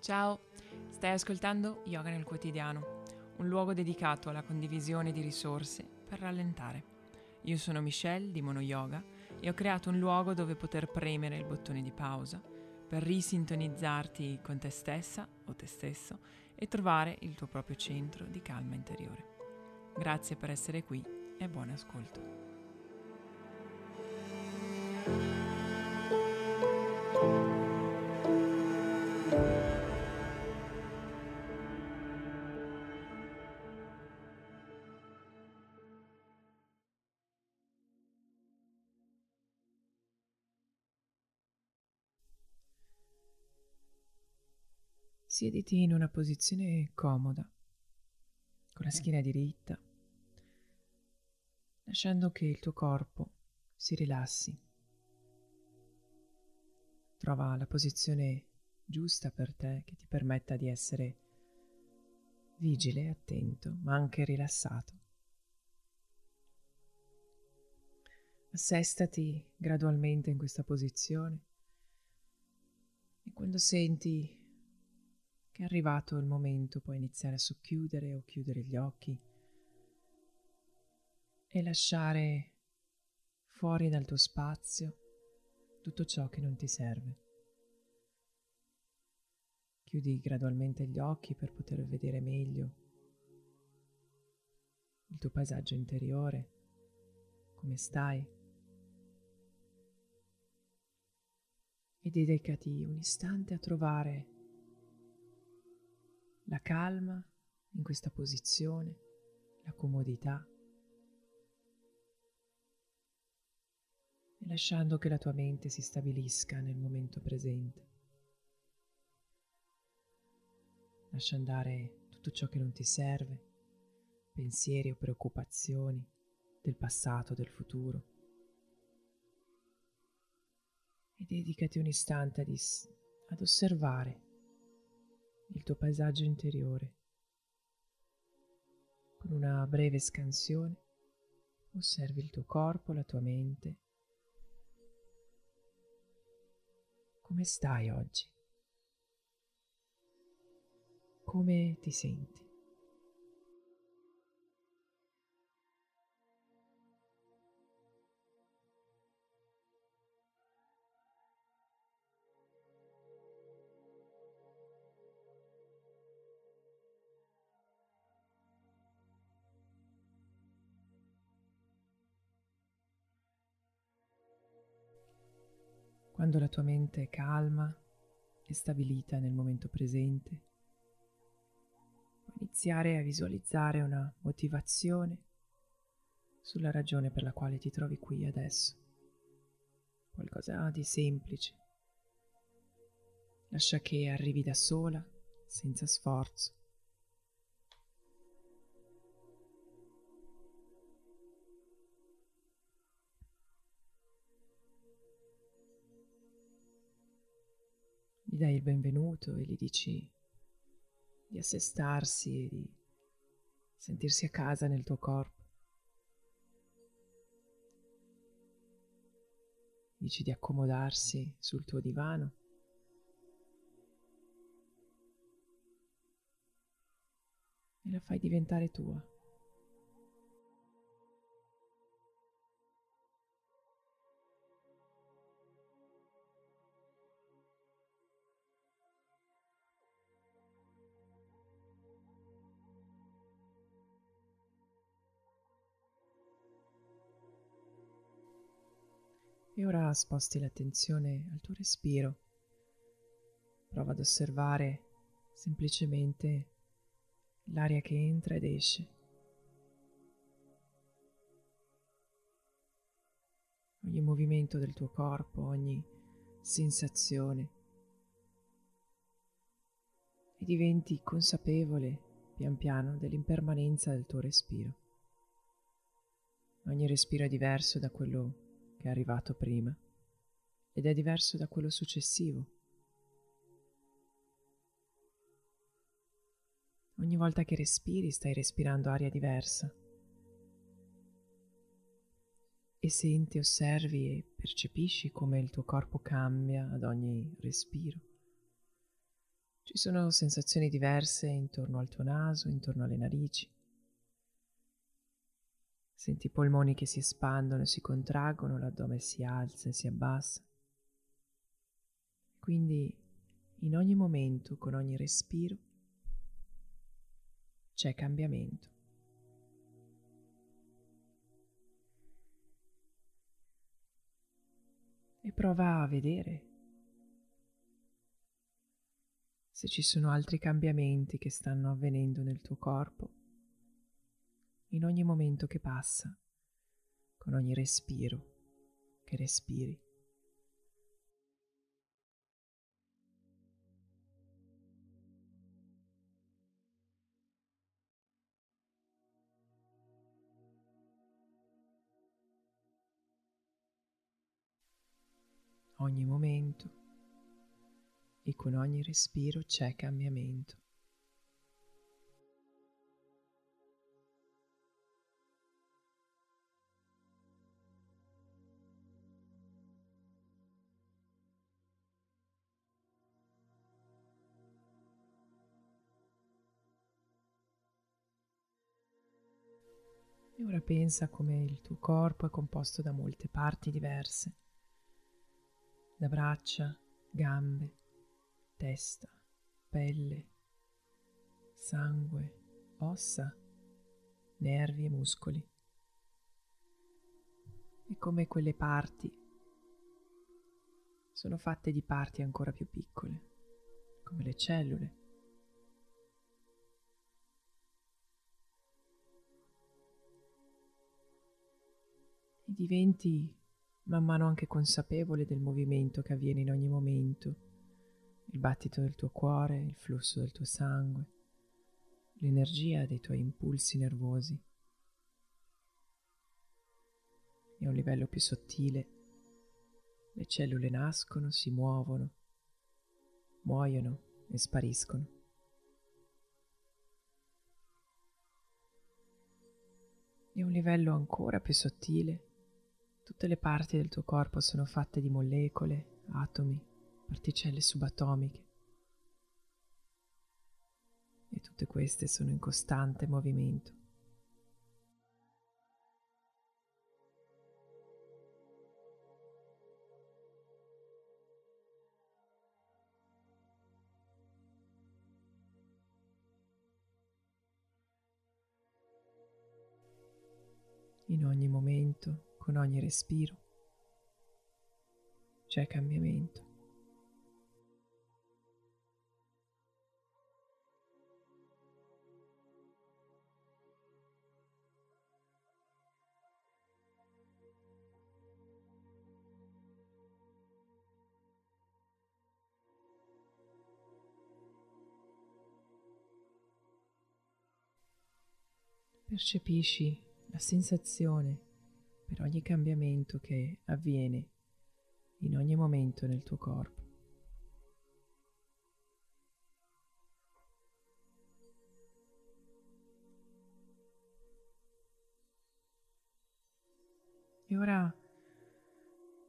Ciao, stai ascoltando Yoga nel quotidiano, un luogo dedicato alla condivisione di risorse per rallentare. Io sono Michelle di Mono Yoga e ho creato un luogo dove poter premere il bottone di pausa per risintonizzarti con te stessa o te stesso e trovare il tuo proprio centro di calma interiore. Grazie per essere qui e buon ascolto. Siediti in una posizione comoda, con la schiena diritta, lasciando che il tuo corpo si rilassi. Trova la posizione giusta per te che ti permetta di essere vigile, attento, ma anche rilassato. Assestati gradualmente in questa posizione e quando senti è arrivato il momento, puoi iniziare a socchiudere o chiudere gli occhi e lasciare fuori dal tuo spazio tutto ciò che non ti serve. Chiudi gradualmente gli occhi per poter vedere meglio il tuo paesaggio interiore, come stai. E dedicati un istante a trovare la calma in questa posizione, la comodità e lasciando che la tua mente si stabilisca nel momento presente. Lascia andare tutto ciò che non ti serve, pensieri o preoccupazioni del passato, del futuro. E dedicati un istante ad osservare il tuo paesaggio interiore. Con una breve scansione osservi il tuo corpo, la tua mente. Come stai oggi? Come ti senti? Quando la tua mente è calma e stabilita nel momento presente, puoi iniziare a visualizzare una motivazione sulla ragione per la quale ti trovi qui adesso. Qualcosa di semplice. Lascia che arrivi da sola, senza sforzo. Dai il benvenuto e gli dici di assestarsi e di sentirsi a casa nel tuo corpo. Dici di accomodarsi sul tuo divano. E la fai diventare tua. E ora sposti l'attenzione al tuo respiro. Prova ad osservare semplicemente l'aria che entra ed esce. Ogni movimento del tuo corpo, ogni sensazione. E diventi consapevole pian piano dell'impermanenza del tuo respiro. Ogni respiro è diverso da quello che è arrivato prima ed è diverso da quello successivo. Ogni volta che respiri stai respirando aria diversa e senti, osservi e percepisci come il tuo corpo cambia ad ogni respiro. Ci sono sensazioni diverse intorno al tuo naso, intorno alle narici. Senti i polmoni che si espandono e si contraggono, l'addome si alza e si abbassa. Quindi in ogni momento, con ogni respiro, c'è cambiamento. E prova a vedere se ci sono altri cambiamenti che stanno avvenendo nel tuo corpo in ogni momento che passa, con ogni respiro che respiri. Ogni momento e con ogni respiro c'è cambiamento. E ora pensa come il tuo corpo è composto da molte parti diverse, da braccia, gambe, testa, pelle, sangue, ossa, nervi e muscoli. E come quelle parti sono fatte di parti ancora più piccole, come le cellule. E diventi man mano anche consapevole del movimento che avviene in ogni momento il battito del tuo cuore, il flusso del tuo sangue, l'energia dei tuoi impulsi nervosi. E a un livello più sottile, le cellule nascono, si muovono, muoiono e spariscono. E a un livello ancora più sottile, tutte le parti del tuo corpo sono fatte di molecole, atomi, particelle subatomiche. E tutte queste sono in costante movimento. Con ogni respiro, c'è cambiamento. Percepisci la sensazione per ogni cambiamento che avviene in ogni momento nel tuo corpo. E ora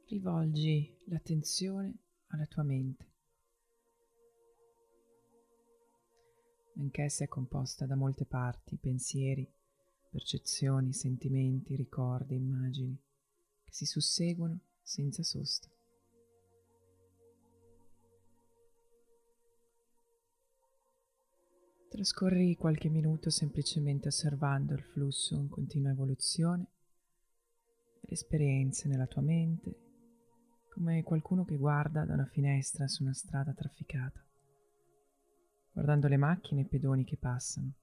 rivolgi l'attenzione alla tua mente. Anch'essa è composta da molte parti, pensieri, percezioni, sentimenti, ricordi, immagini che si susseguono senza sosta. Trascorri qualche minuto semplicemente osservando il flusso in continua evoluzione, le esperienze nella tua mente, come qualcuno che guarda da una finestra su una strada trafficata, guardando le macchine e i pedoni che passano.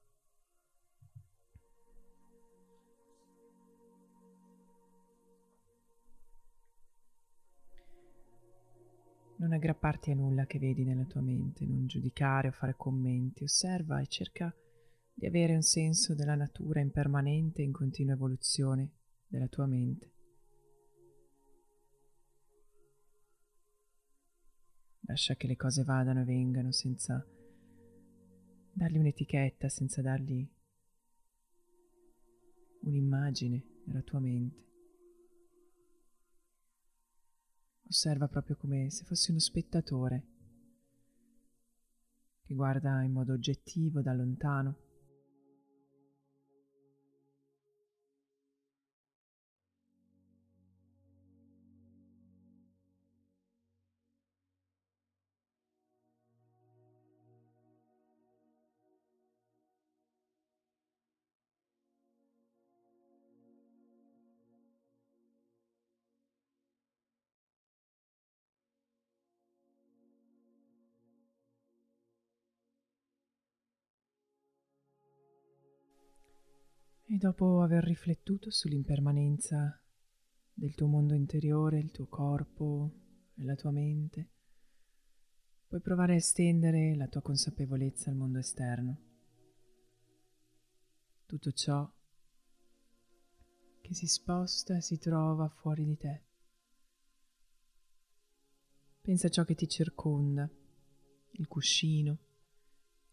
Non aggrapparti a nulla che vedi nella tua mente, non giudicare o fare commenti, osserva e cerca di avere un senso della natura impermanente e in continua evoluzione della tua mente. Lascia che le cose vadano e vengano senza dargli un'etichetta, senza dargli un'immagine nella tua mente. Osserva proprio come se fossi uno spettatore che guarda in modo oggettivo da lontano. E dopo aver riflettuto sull'impermanenza del tuo mondo interiore, il tuo corpo e la tua mente, puoi provare a estendere la tua consapevolezza al mondo esterno. Tutto ciò che si sposta e si trova fuori di te. Pensa a ciò che ti circonda, il cuscino,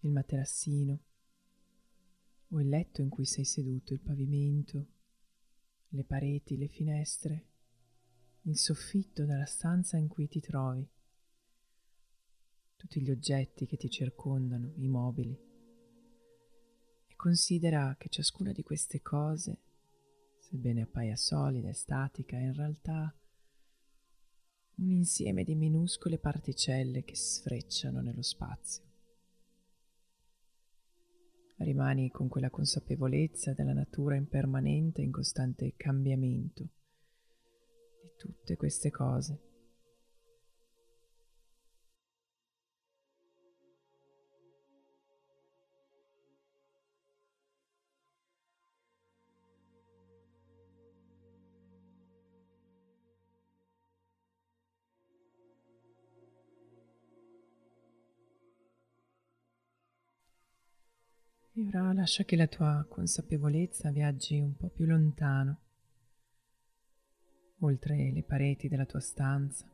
il materassino, o il letto in cui sei seduto, il pavimento, le pareti, le finestre, il soffitto della stanza in cui ti trovi, tutti gli oggetti che ti circondano, i mobili. E considera che ciascuna di queste cose, sebbene appaia solida e statica, è in realtà un insieme di minuscole particelle che sfrecciano nello spazio rimani con quella consapevolezza della natura impermanente in costante cambiamento di tutte queste cose. Ora lascia che la tua consapevolezza viaggi un po' più lontano, oltre le pareti della tua stanza.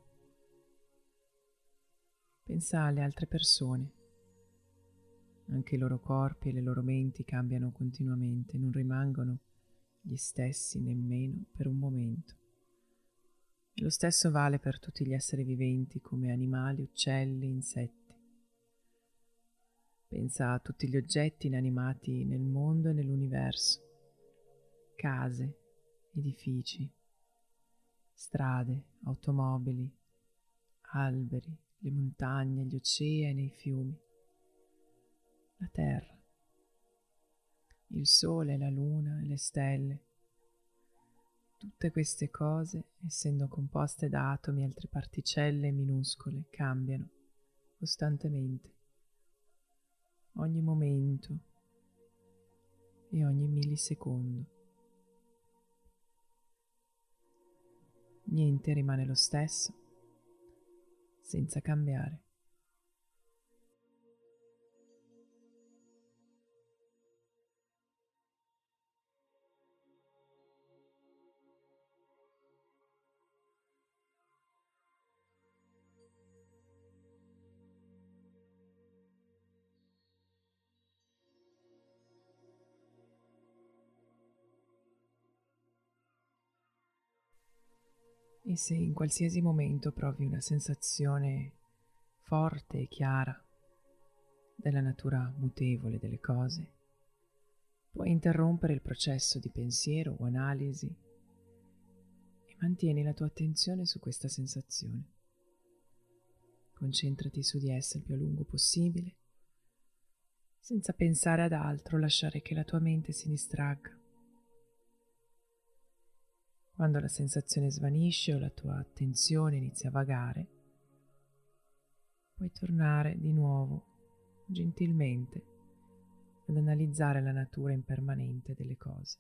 Pensa alle altre persone. Anche i loro corpi e le loro menti cambiano continuamente, non rimangono gli stessi nemmeno per un momento. E lo stesso vale per tutti gli esseri viventi come animali, uccelli, insetti. Pensa a tutti gli oggetti inanimati nel mondo e nell'universo, case, edifici, strade, automobili, alberi, le montagne, gli oceani, i fiumi, la terra, il sole, la luna le stelle. Tutte queste cose, essendo composte da atomi e altre particelle minuscole, cambiano costantemente ogni momento e ogni millisecondo. Niente rimane lo stesso senza cambiare. E se in qualsiasi momento provi una sensazione forte e chiara della natura mutevole delle cose, puoi interrompere il processo di pensiero o analisi e mantieni la tua attenzione su questa sensazione. Concentrati su di essa il più a lungo possibile, senza pensare ad altro, lasciare che la tua mente si distragga. Quando la sensazione svanisce o la tua attenzione inizia a vagare, puoi tornare di nuovo, gentilmente, ad analizzare la natura impermanente delle cose.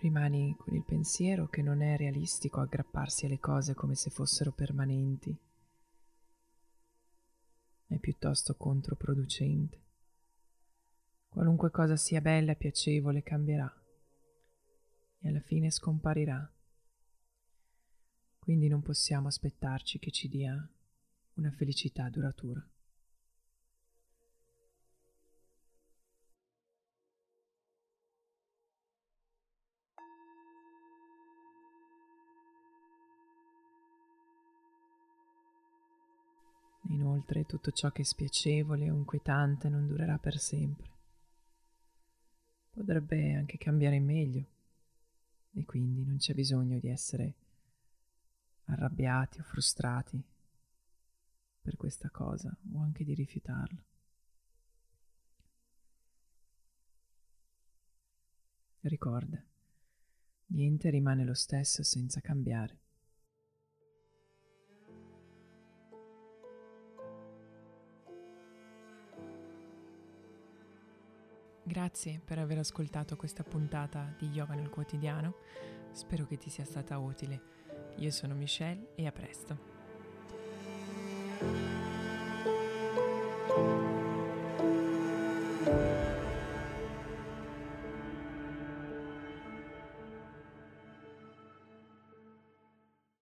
Rimani con il pensiero che non è realistico aggrapparsi alle cose come se fossero permanenti. È piuttosto controproducente. Qualunque cosa sia bella e piacevole cambierà e alla fine scomparirà. Quindi non possiamo aspettarci che ci dia una felicità duratura. Inoltre tutto ciò che è spiacevole o inquietante non durerà per sempre. Potrebbe anche cambiare in meglio e quindi non c'è bisogno di essere arrabbiati o frustrati per questa cosa o anche di rifiutarla. Ricorda, niente rimane lo stesso senza cambiare. Grazie per aver ascoltato questa puntata di Yoga nel quotidiano, spero che ti sia stata utile. Io sono Michelle e a presto.